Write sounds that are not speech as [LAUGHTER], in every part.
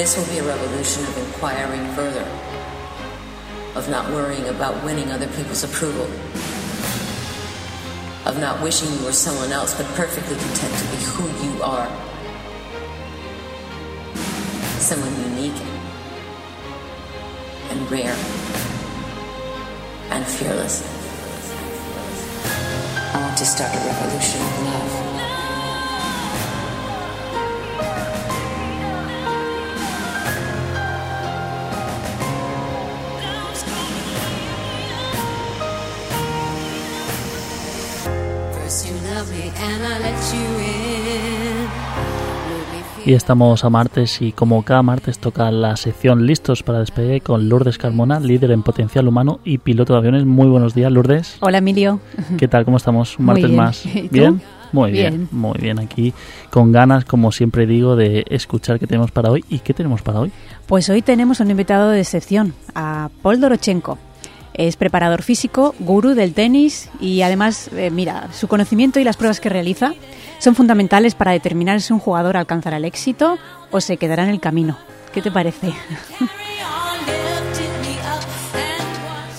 This will be a revolution of inquiring further, of not worrying about winning other people's approval, of not wishing you were someone else, but perfectly content to be who you are. Someone unique and rare and fearless. I want to start a revolution of love. Y estamos a martes y como cada martes toca la sección Listos para despedir con Lourdes Carmona, líder en potencial humano y piloto de aviones. Muy buenos días, Lourdes. Hola, Emilio. ¿Qué tal? ¿Cómo estamos? Un martes bien. más. ¿Bien? Muy bien. Bien. muy bien. Aquí con ganas, como siempre digo, de escuchar qué tenemos para hoy. ¿Y qué tenemos para hoy? Pues hoy tenemos un invitado de excepción, a Paul Dorochenko. Es preparador físico, gurú del tenis y además, eh, mira, su conocimiento y las pruebas que realiza son fundamentales para determinar si un jugador alcanzará el éxito o se quedará en el camino. ¿Qué te parece? [LAUGHS]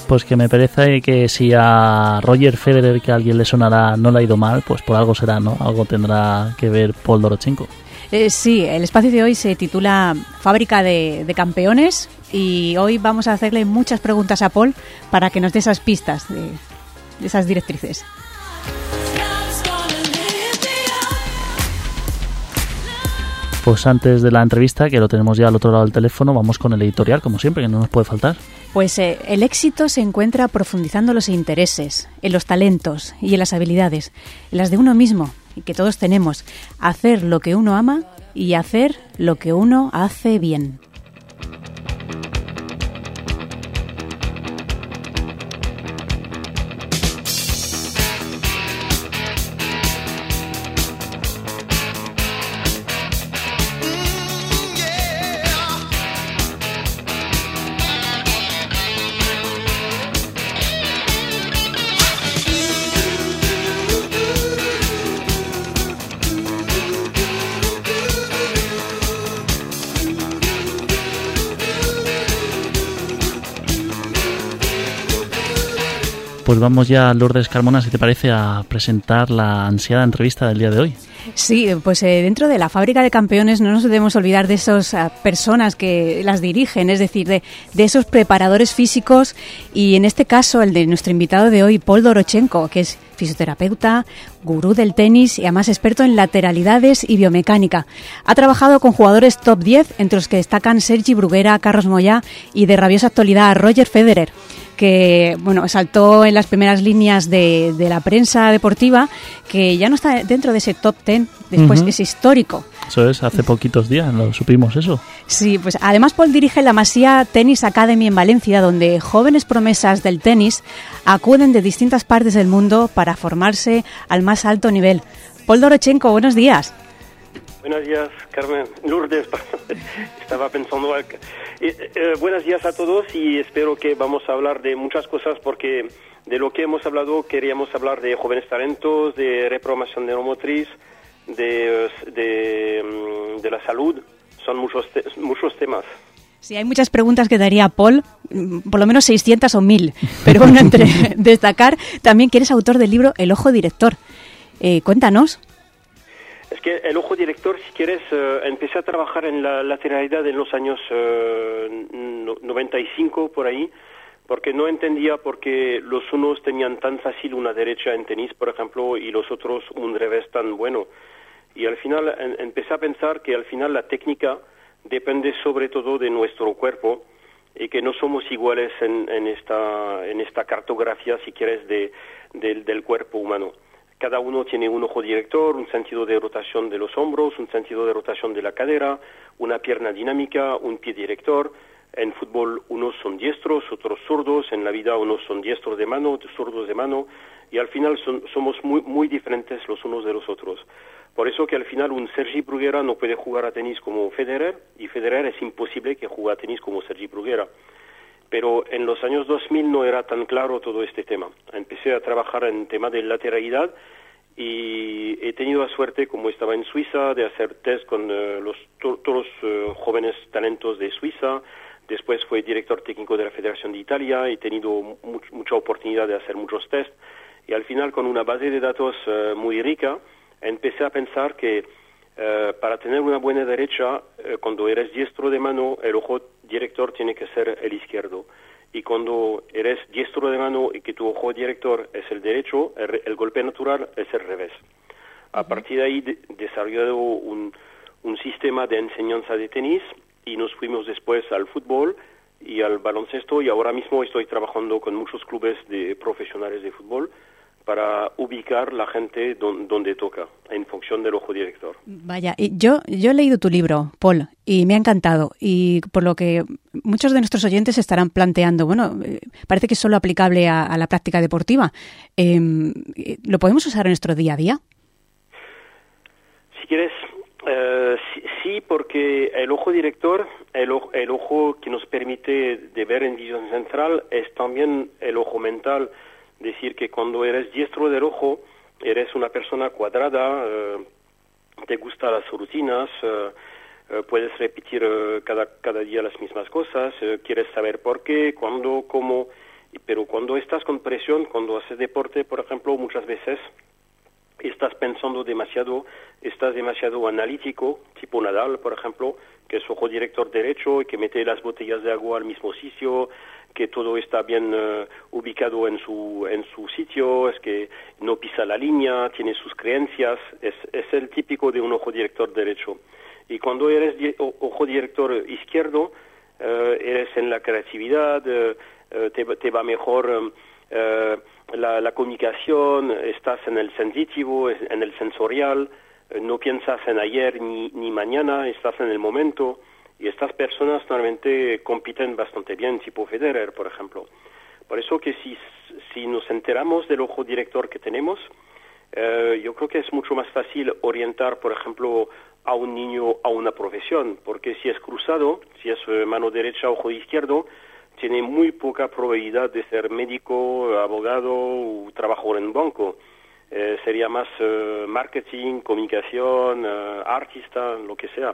Pues que me parece que si a Roger Federer, que a alguien le sonará, no le ha ido mal, pues por algo será, ¿no? Algo tendrá que ver Paul Dorochenko. Eh, sí, el espacio de hoy se titula Fábrica de, de Campeones y hoy vamos a hacerle muchas preguntas a Paul para que nos dé esas pistas, de, de esas directrices. Pues antes de la entrevista, que lo tenemos ya al otro lado del teléfono, vamos con el editorial, como siempre, que no nos puede faltar. Pues eh, el éxito se encuentra profundizando los intereses, en los talentos y en las habilidades, en las de uno mismo, que todos tenemos, hacer lo que uno ama y hacer lo que uno hace bien. Vamos ya, Lourdes Carmona, si te parece, a presentar la ansiada entrevista del día de hoy. Sí, pues eh, dentro de la fábrica de campeones no nos debemos olvidar de esas ah, personas que las dirigen, es decir, de, de esos preparadores físicos y en este caso el de nuestro invitado de hoy, Paul Dorochenko, que es fisioterapeuta, gurú del tenis y además experto en lateralidades y biomecánica. Ha trabajado con jugadores top 10, entre los que destacan Sergi Bruguera, Carlos Moyá y de rabiosa actualidad Roger Federer que bueno saltó en las primeras líneas de, de la prensa deportiva, que ya no está dentro de ese top 10, después Ujú. es histórico. Eso es, hace poquitos días lo supimos eso. Sí, pues además Paul dirige la Masía Tennis Academy en Valencia, donde jóvenes promesas del tenis acuden de distintas partes del mundo para formarse al más alto nivel. Paul Dorochenko, buenos días. Buenos días, Carmen. Lourdes, [LAUGHS] estaba pensando. Eh, eh, buenos días a todos y espero que vamos a hablar de muchas cosas porque de lo que hemos hablado queríamos hablar de jóvenes talentos, de reprogramación neuromotriz, de, de, mm, de la salud. Son muchos, te- muchos temas. Sí, hay muchas preguntas que daría Paul, mm, por lo menos 600 o 1000, [LAUGHS] pero bueno, entre [LAUGHS] destacar también que eres autor del libro El Ojo Director. Eh, cuéntanos. Que el ojo director, si quieres, eh, empecé a trabajar en la lateralidad en los años eh, no- 95 por ahí, porque no entendía por qué los unos tenían tan fácil una derecha en tenis, por ejemplo, y los otros un revés tan bueno. Y al final en- empecé a pensar que al final la técnica depende sobre todo de nuestro cuerpo y que no somos iguales en, en esta, en esta cartografía, si quieres, de, del- del cuerpo humano. Cada uno tiene un ojo director, un sentido de rotación de los hombros, un sentido de rotación de la cadera, una pierna dinámica, un pie director. En fútbol unos son diestros, otros zurdos. En la vida unos son diestros de mano, zurdos de mano. Y al final son- somos muy, muy diferentes los unos de los otros. Por eso que al final un Sergi Bruguera no puede jugar a tenis como Federer y Federer es imposible que juegue a tenis como Sergi Bruguera. Pero en los años 2000 no era tan claro todo este tema. Empecé a trabajar en tema de lateralidad y he tenido la suerte, como estaba en Suiza, de hacer test con eh, los, todos los eh, jóvenes talentos de Suiza. Después fui director técnico de la Federación de Italia. He tenido mucha oportunidad de hacer muchos test. Y al final, con una base de datos eh, muy rica, empecé a pensar que para tener una buena derecha, cuando eres diestro de mano, el ojo director tiene que ser el izquierdo. Y cuando eres diestro de mano y que tu ojo director es el derecho, el, golpe natural es el revés. A partir de ahí desarrollado un, un sistema de enseñanza de tenis y nos fuimos después al fútbol y al baloncesto y ahora mismo estoy trabajando con muchos clubes de profesionales de fútbol para ubicar la gente donde toca, en función del ojo director. Vaya, yo, yo he leído tu libro, Paul, y me ha encantado. Y por lo que muchos de nuestros oyentes estarán planteando, bueno, eh, parece que es solo aplicable a, la práctica deportiva. Em, ¿Lo podemos usar en nuestro día a día? Si quieres, eh, sí, porque el ojo director, el, el ojo que nos permite de ver en visión central, es también el ojo mental decir que cuando eres diestro del ojo, eres una persona cuadrada, eh, te gustan las rutinas, eh, eh, puedes repetir cada, cada día las mismas cosas, quieres saber por qué, cuándo, cómo, pero cuando estás con presión, cuando haces deporte, por ejemplo, muchas veces estás pensando demasiado, estás demasiado analítico, tipo Nadal, por ejemplo, que es ojo director derecho y que mete las botellas de agua al mismo sitio, que todo está bien eh, ubicado en su, en su sitio, es que no pisa la línea, tiene sus creencias, es, es el típico de un ojo director derecho. Y cuando eres ojo director izquierdo, eh, eres en la creatividad, eh, te, te, va mejor la, la, comunicación, estás en el sensitivo, en el sensorial, no piensas en ayer ni, ni mañana, estás en el momento. Y estas personas normalmente compiten bastante bien, tipo Federer, por ejemplo. Por eso que si, si nos enteramos del ojo director que tenemos, eh, yo creo que es mucho más fácil orientar, por ejemplo, a un niño a una profesión, porque si es cruzado, si es eh, mano derecha, ojo izquierdo, tiene muy poca probabilidad de ser médico, abogado o trabajador en banco. Eh, sería más marketing, comunicación, artista, lo que sea.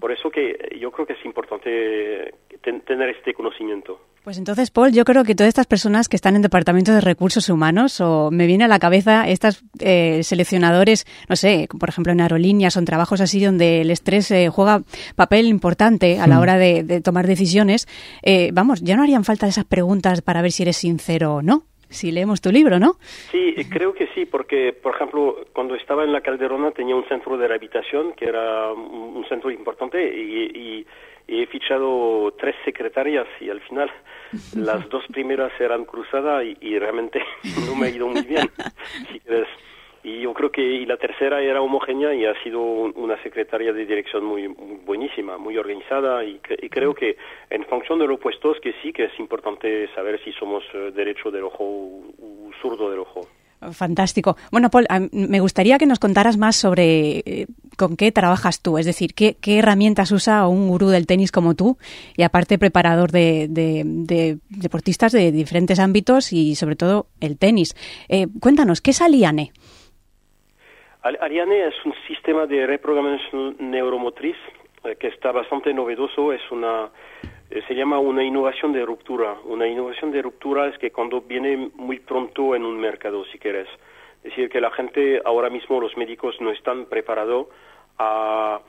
Por eso que yo creo que es importante tener este conocimiento. Pues entonces, Paul, yo creo que todas estas personas que están en departamentos de recursos humanos, o me viene a la cabeza estas eh, seleccionadores, no sé, por ejemplo en aerolíneas o en trabajos así donde el estrés eh, juega papel importante a la hora de, tomar decisiones, eh, vamos, ya no harían falta esas preguntas para ver si eres sincero o no si leemos tu libro, ¿no? Sí, creo que sí, porque, por ejemplo, cuando estaba en la Calderona tenía un centro de rehabilitación que era un centro importante y, he fichado tres secretarias y al final [LAUGHS] las dos primeras eran cruzadas y, realmente [LAUGHS] no me ha ido muy bien. Si y yo creo que y la tercera era homogénea y ha sido una secretaria de dirección muy, buenísima, muy organizada y, creo que en función de los puestos que sí que es importante saber si somos eh, derecho del ojo o zurdo del ojo. Fantástico. Bueno, Paul, me gustaría que nos contaras más sobre eh, con qué trabajas tú, es decir, qué, herramientas usa un gurú del tenis como tú y aparte preparador de, deportistas de diferentes ámbitos y sobre todo el tenis. Eh, cuéntanos, ¿qué es Aliane? Ariane es un sistema de reprogramación neuromotriz eh, que está bastante novedoso, es una eh, se llama una innovación de ruptura. Una innovación de ruptura es que cuando viene muy pronto en un mercado, si quieres. Es decir, que la gente, ahora mismo los médicos no están preparados a,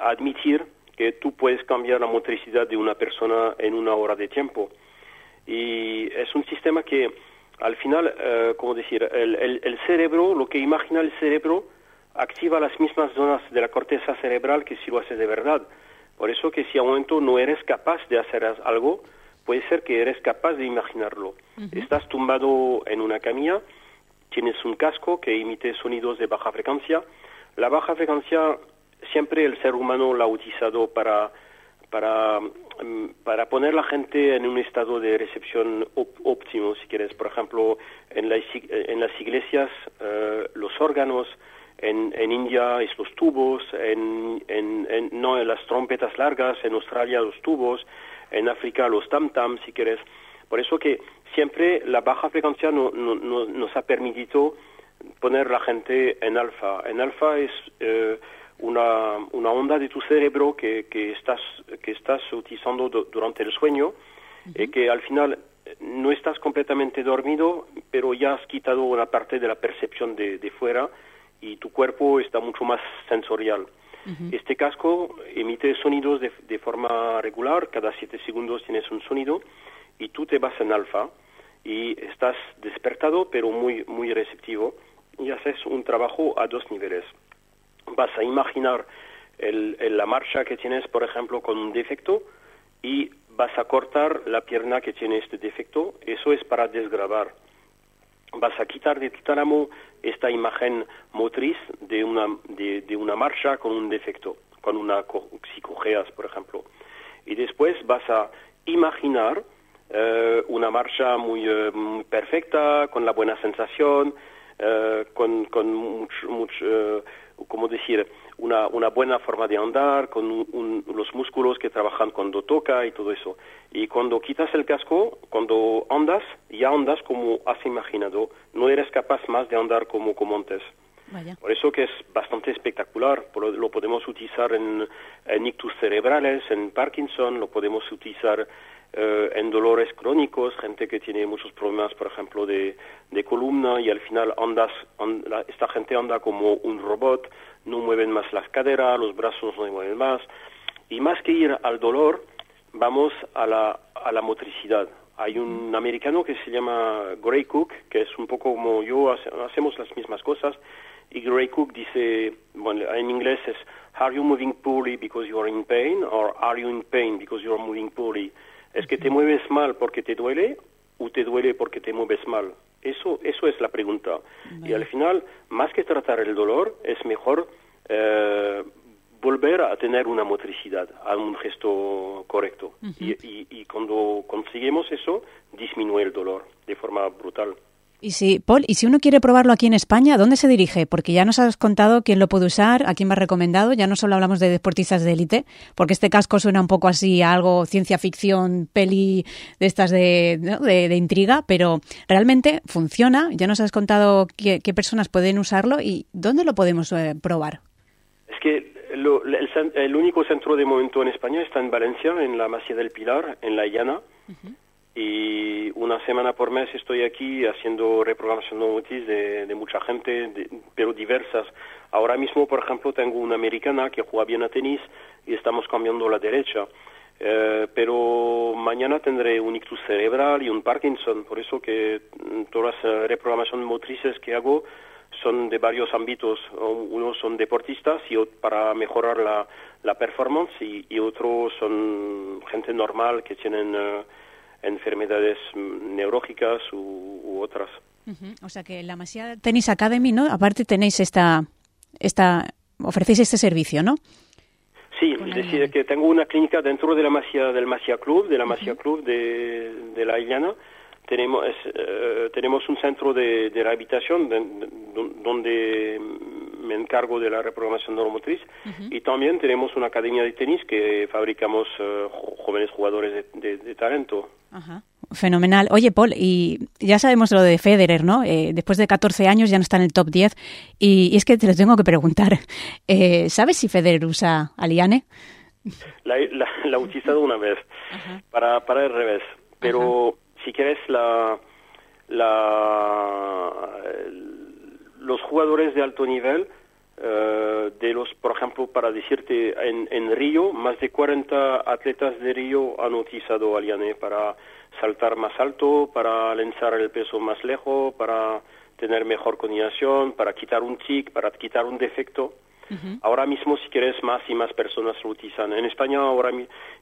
admitir que tú puedes cambiar la motricidad de una persona en una hora de tiempo. Y es un sistema que, al final, eh, como decir, el, el, cerebro, lo que imagina el cerebro, activa las mismas zonas de la corteza cerebral que si lo haces de verdad. Por eso que si a un momento no eres capaz de hacer algo, puede ser que eres capaz de imaginarlo. Estás tumbado en una camilla, tienes un casco que emite sonidos de baja frecuencia. La baja frecuencia siempre el ser humano la ha utilizado para, para, mm, para poner la gente en un estado de recepción óptimo, si quieres. Por ejemplo, en, en las iglesias, eh, los órganos, en, India es los tubos, en, en, no en las trompetas largas, en Australia los tubos, en África los tam-tam, si quieres. Por eso que siempre la baja frecuencia no, no, nos ha permitido poner la gente en alfa. En alfa es eh, una, una, onda de tu cerebro que, que, estás, que estás utilizando durante el sueño y que al final no estás completamente dormido, pero ya has quitado una parte de la percepción de, de fuera y tu cuerpo está mucho más sensorial. Este casco emite sonidos de, de, forma regular, cada siete segundos tienes un sonido y tú te vas en alfa y estás despertado pero muy, muy receptivo y haces un trabajo a dos niveles. Vas a imaginar el, la marcha que tienes, por ejemplo, con un defecto y vas a cortar la pierna que tiene este defecto. Eso es para desgravar. Vas a quitar de tu tálamo esta imagen motriz de una, de, una marcha con un defecto, con una si por ejemplo. Y después vas a imaginar eh, una marcha muy, eh, muy, perfecta, con la buena sensación, eh, con, con mucho, mucho como decir, una, una buena forma de andar, con un, los músculos que trabajan cuando toca y todo eso. Y cuando quitas el casco, cuando andas, ya andas como has imaginado, no eres capaz más de andar como, como antes. Por eso que es bastante espectacular, lo podemos utilizar en, en ictus cerebrales, en Parkinson, lo podemos utilizar eh, en dolores crónicos, gente que tiene muchos problemas, por ejemplo, de, de columna y al final andas, esta gente anda como un robot, no mueven más las caderas, los brazos no mueven más. Y más que ir al dolor, vamos a la, a la motricidad. Hay un americano que se llama Gray Cook, que es un poco como yo, hacemos las mismas cosas. Y Gray Cook dice, bueno, en inglés es, ¿Are you moving poorly because you are in pain? Or are you in pain because you are moving poorly? ¿Es que te mueves mal porque te duele o te duele porque te mueves mal? Eso, eso es la pregunta. Y al final, más que tratar el dolor, es mejor eh, volver a tener una motricidad, a un gesto correcto. y, y, y cuando conseguimos eso, disminuye el dolor de forma brutal. Y si, Paul, y si uno quiere probarlo aquí en España, ¿dónde se dirige? Porque ya nos has contado quién lo puede usar, a quién va recomendado, ya no solo hablamos de deportistas de élite, porque este casco suena un poco así a algo ciencia ficción, peli de estas de, de, intriga, pero realmente funciona, ya nos has contado qué, personas pueden usarlo y dónde lo podemos eh, probar. Es que el, único centro de momento en España está en Valencia, en la Masía del Pilar, en La Llana y una semana por mes estoy aquí haciendo reprogramación de, de mucha gente, pero diversas. Ahora mismo, por ejemplo, tengo una americana que juega bien a tenis y estamos cambiando la derecha. Eh, pero mañana tendré un ictus cerebral y un Parkinson, por eso que mm, todas las reprogramaciones motrices que hago son de varios ámbitos. Unos son deportistas y para mejorar la, la performance y, y otros son gente normal que tienen... Eh, enfermedades neurológicas u, otras. O sea que la Masía Tennis Academy, ¿no? Aparte tenéis esta, esta, ofrecéis este servicio, ¿no? Sí, es decir, que tengo una clínica dentro de la Masía, del Masía Club, de la Masía Club de, de la Illana. Tenemos, eh, tenemos un centro de, de rehabilitación donde me encargo de la reprogramación neuromotriz y también tenemos una academia de tenis que fabricamos eh, jóvenes jugadores de, talento. Fenomenal. Oye, Paul, y ya sabemos lo de Federer, ¿no? Eh, después de 14 años ya no está en el top 10 y, es que te lo tengo que preguntar. [LAUGHS] Eh, ¿Sabes si Federer usa Aliane? La, la, utilizado una vez para, para el revés, pero si quieres la... la los jugadores de alto nivel, eh, de los, por ejemplo, para decirte, en, en, Río, más de 40 atletas de Río han utilizado Aliane para saltar más alto, para lanzar el peso más lejos, para tener mejor coordinación, para quitar un tic, para quitar un defecto. Ahora mismo, si quieres, más y más personas lo utilizan. En España, ahora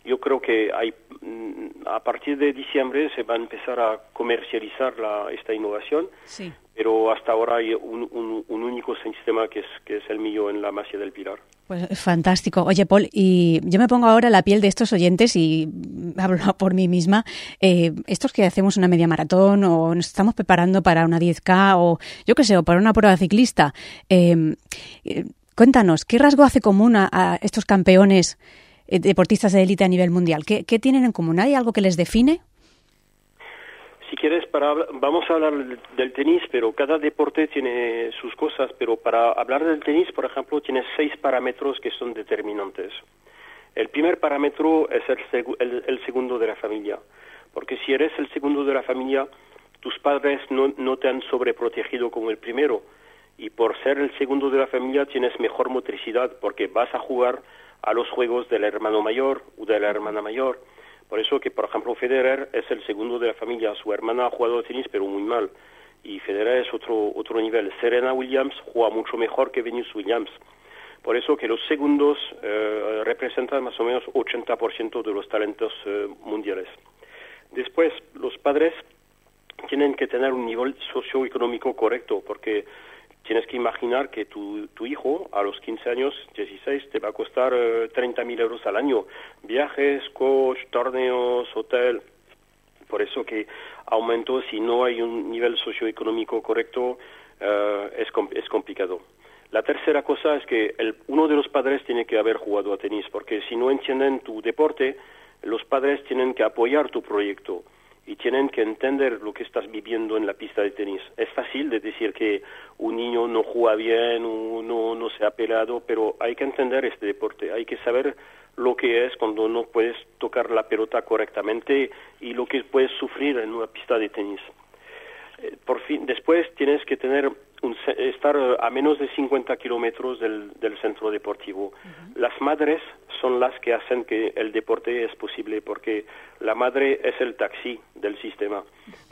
yo creo que hay, mm, a partir de diciembre se va a empezar a comercializar la, esta innovación. Sí pero hasta ahora hay un, un, único sistema que es, que es el mío en la Masía del Pilar. Pues es fantástico. Oye, Paul, y yo me pongo ahora la piel de estos oyentes y [LAUGHS] hablo por mí misma. Eh, estos que hacemos una media maratón o nos estamos preparando para una 10K o yo qué sé, o para una prueba ciclista. Eh, eh, cuéntanos, ¿qué rasgo hace común a, estos campeones deportistas de élite a nivel mundial? ¿Qué, ¿Qué tienen en común? ¿Hay algo que les define? si quieres, para, vamos a hablar del tenis, pero cada deporte tiene sus cosas, pero para hablar del tenis, por ejemplo, tienes seis parámetros que son determinantes. El primer parámetro es el, el, segundo de la familia, porque si eres el segundo de la familia, tus padres no, no te han sobreprotegido como el primero, y por ser el segundo de la familia tienes mejor motricidad, porque vas a jugar a los juegos del hermano mayor o de la hermana mayor por eso que, por ejemplo, Federer es el segundo de la familia. Su hermana ha jugado tenis, pero muy mal. Y Federer es otro, otro nivel. Serena Williams juega mucho mejor que Venus Williams. Por eso que los segundos eh, representan más o menos 80% de los talentos eh, mundiales. Después, los padres tienen que tener un nivel socioeconómico correcto, porque tienes que imaginar que tu, tu hijo a los 15 años, 16, te va a costar 30 eh, mil euros al año. Viajes, coach, torneos, hotel. Por eso que aumento, si no hay un nivel socioeconómico correcto, eh, es, es complicado. La tercera cosa es que el, uno de los padres tiene que haber jugado a tenis, porque si no entienden tu deporte, los padres tienen que apoyar tu proyecto y tienen que entender lo que estás viviendo en la pista de tenis. Es fácil de decir que un niño no juega bien o no, no se ha pelado, pero hay que entender este deporte, hay que saber lo que es cuando no puedes tocar la pelota correctamente y lo que puedes sufrir en una pista de tenis. Eh, por fin, después tienes que tener estar a menos de 50 kilómetros del, del, centro deportivo. Las madres son las que hacen que el deporte es posible, porque la madre es el taxi del sistema.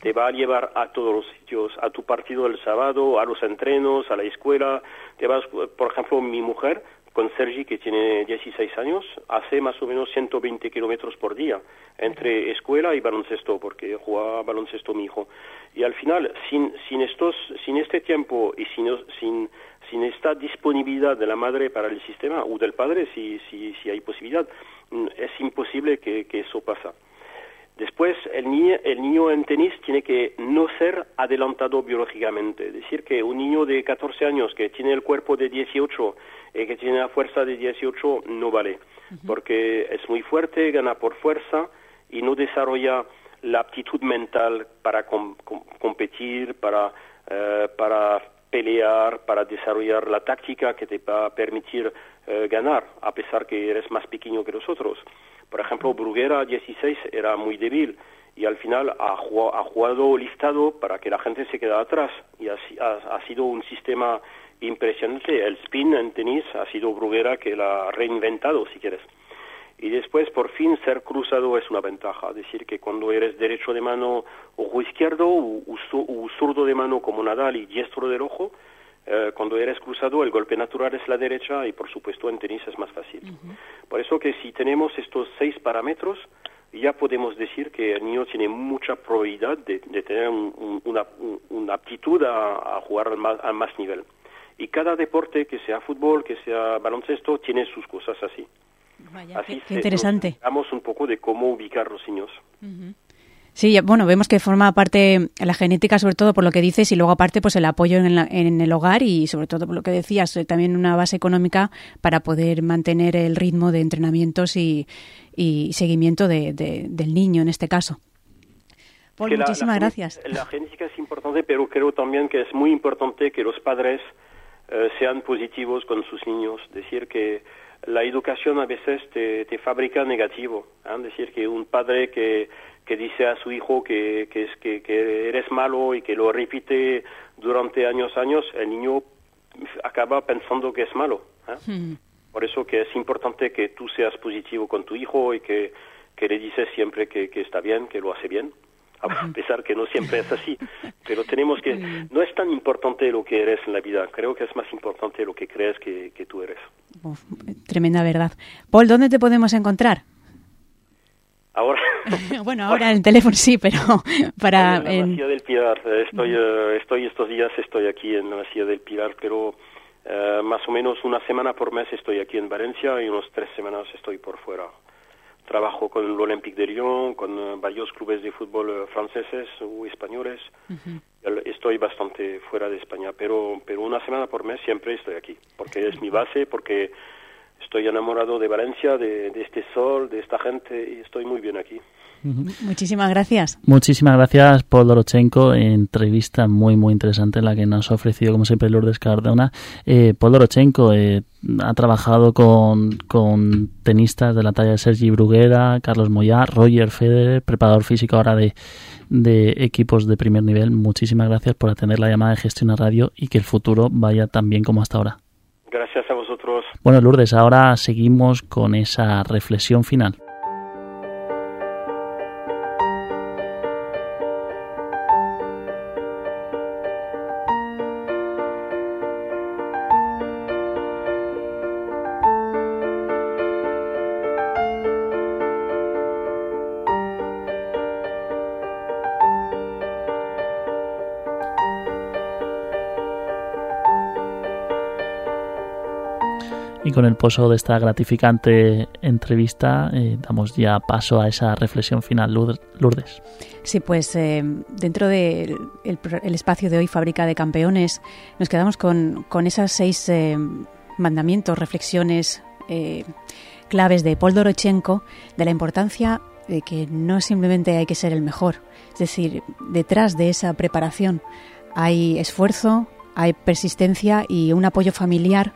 Te va a llevar a todos los sitios, a tu partido el sábado, a los entrenos, a la escuela. Te vas, por ejemplo, mi mujer con Sergi, que tiene 16 años, hace más o menos 120 kilómetros por día entre escuela y baloncesto, porque juega baloncesto mi hijo. Y al final, sin, sin, estos, sin este tiempo y sin, sin, sin esta disponibilidad de la madre para el sistema, o del padre, si, si, si hay posibilidad, mm, es imposible que, que eso pasa. Después, el niño, el niño en tenis tiene que no ser adelantado biológicamente. Es decir, que un niño de 14 años que tiene el cuerpo de 18 y que tiene la fuerza de 18 no vale, porque es muy fuerte, gana por fuerza y no desarrolla la aptitud mental para competir, para, eh, para pelear, para desarrollar la táctica que te va a permitir eh, ganar, a pesar que eres más pequeño que los otros. Por ejemplo, Bruguera 16 era muy débil y al final ha jugado, ha jugado listado para que la gente se quede atrás y ha, ha, sido un sistema impresionante. El spin en tenis ha sido Bruguera que la ha reinventado, si quieres. Y después, por fin, ser cruzado es una ventaja. Es decir, que cuando eres derecho de mano, ojo izquierdo, o, zurdo de mano como Nadal y diestro del ojo, eh, cuando eres cruzado, el golpe natural es la derecha y, por supuesto, en tenis es más fácil. Por eso que si tenemos estos seis parámetros, ya podemos decir que el niño tiene mucha probabilidad de, tener una, aptitud a, jugar al más, a más nivel. Y cada deporte, que sea fútbol, que sea baloncesto, tiene sus cosas así. así qué, interesante. Hablamos un poco de cómo ubicar los niños. Sí, bueno, vemos que forma parte la genética, sobre todo por lo que dices, y luego aparte pues el apoyo en, en el hogar y sobre todo por lo que decías, eh, también una base económica para poder mantener el ritmo de entrenamientos y, y seguimiento de, del niño en este caso. Paul, muchísimas gracias. La genética es importante, pero creo también que es muy importante que los padres eh, sean positivos con sus niños. Decir que la educación a veces te, te fabrica negativo. ¿eh? Decir que un padre que, que dice a su hijo que, que, es, que, que eres malo y que lo repite durante años, años, el niño acaba pensando que es malo. ¿eh? Hmm. Por eso que es importante que tú seas positivo con tu hijo y que, que le dices siempre que, que está bien, que lo hace bien a pesar que no siempre es así. [LAUGHS] Pero tenemos que, no es tan importante lo que eres en la vida, creo que es más importante lo que crees que, que tú eres. tremenda verdad. Paul, ¿dónde te podemos encontrar? Ahora. [LAUGHS] bueno, ahora en el teléfono sí, pero [LAUGHS] para... En la Ciudad del Pilar. Estoy, eh, estoy estos días, estoy aquí en la Ciudad del Pilar, pero eh, más o menos una semana por mes estoy aquí en Valencia y unas tres semanas estoy por fuera trabajo con el Olympique de Lyon, con eh, varios clubes de fútbol eh, franceses o españoles. Estoy bastante fuera de España, pero, pero una semana por mes siempre estoy aquí, porque es mi base, porque estoy enamorado de Valencia, de, de este sol, de esta gente y estoy muy bien aquí. Muchísimas gracias. Muchísimas gracias, Paul Dorochenko. Entrevista muy, muy interesante la que nos ha ofrecido, como siempre, Lourdes Cardona. Eh, Paul Dorochenko eh, ha trabajado con, con, tenistas de la talla de Sergi Bruguera, Carlos Moyá, Roger Federer, preparador físico ahora de, de equipos de primer nivel. Muchísimas gracias por atender la llamada de Gestión a Radio y que el futuro vaya tan bien como hasta ahora. Gracias a vosotros. Bueno, Lourdes, ahora seguimos con esa reflexión final. Y con el pozo de esta gratificante entrevista eh, damos ya paso a esa reflexión final, Lourdes. Sí, pues eh, dentro del el, espacio de hoy, Fábrica de Campeones, nos quedamos con, con esas seis eh, mandamientos, reflexiones claves de Paul Dorochenko de la importancia de que no simplemente hay que ser el mejor, es decir, detrás de esa preparación hay esfuerzo, hay persistencia y un apoyo familiar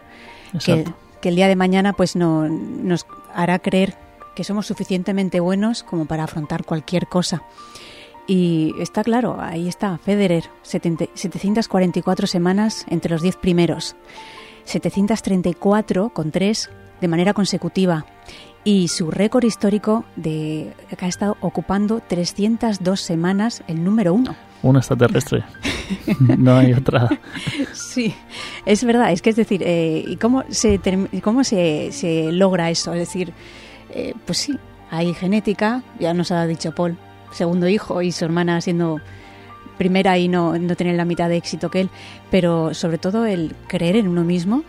que que el día de mañana pues no, nos hará creer que somos suficientemente buenos como para afrontar cualquier cosa. Y está claro, ahí está, Federer, 744 semanas entre los 10 primeros, 734 con 3 de manera consecutiva y su récord histórico de que ha estado ocupando 302 semanas el número uno un extraterrestre. no hay otra. Sí, es verdad. Es que es decir, eh, ¿y cómo se cómo se, se logra eso? Es decir, eh, pues sí, hay genética. Ya nos ha dicho Paul, segundo hijo y su hermana siendo primera y no, no tener la mitad de éxito que él, pero sobre todo el creer en uno mismo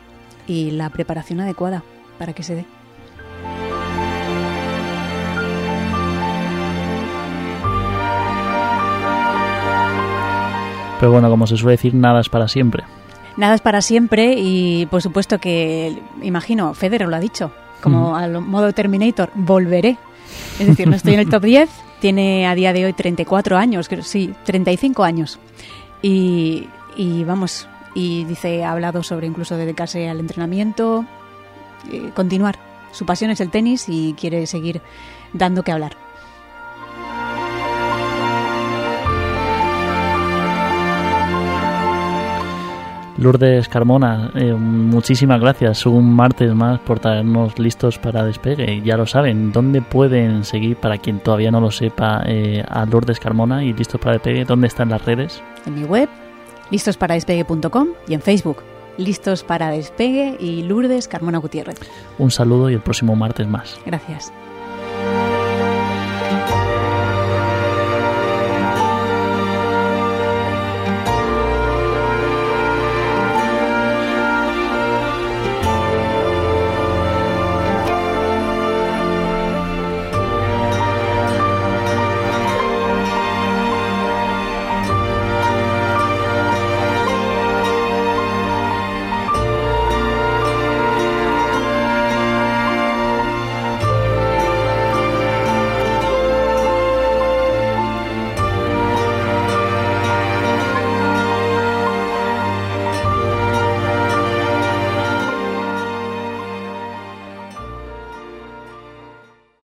y la preparación adecuada para que se dé. Pero bueno, como se suele decir, nada es para siempre. Nada es para siempre y por supuesto que, imagino, Federer lo ha dicho, como al modo Terminator, volveré. Es decir, no estoy en el top [LAUGHS] 10, tiene a día de hoy 34 años, creo, sí, 35 años. Y, y vamos, y dice, ha hablado sobre incluso dedicarse al entrenamiento, eh, continuar. Su pasión es el tenis y quiere seguir dando que hablar. Lourdes Carmona, eh, muchísimas gracias un martes más por traernos listos para despegue. Ya lo saben, ¿dónde pueden seguir, para quien todavía no lo sepa, eh, a Lourdes Carmona y listos para despegue? ¿Dónde están las redes? En mi web, listosparadespegue.com y en Facebook, listos para despegue y Lourdes Carmona Gutiérrez. Un saludo y el próximo martes más. Gracias.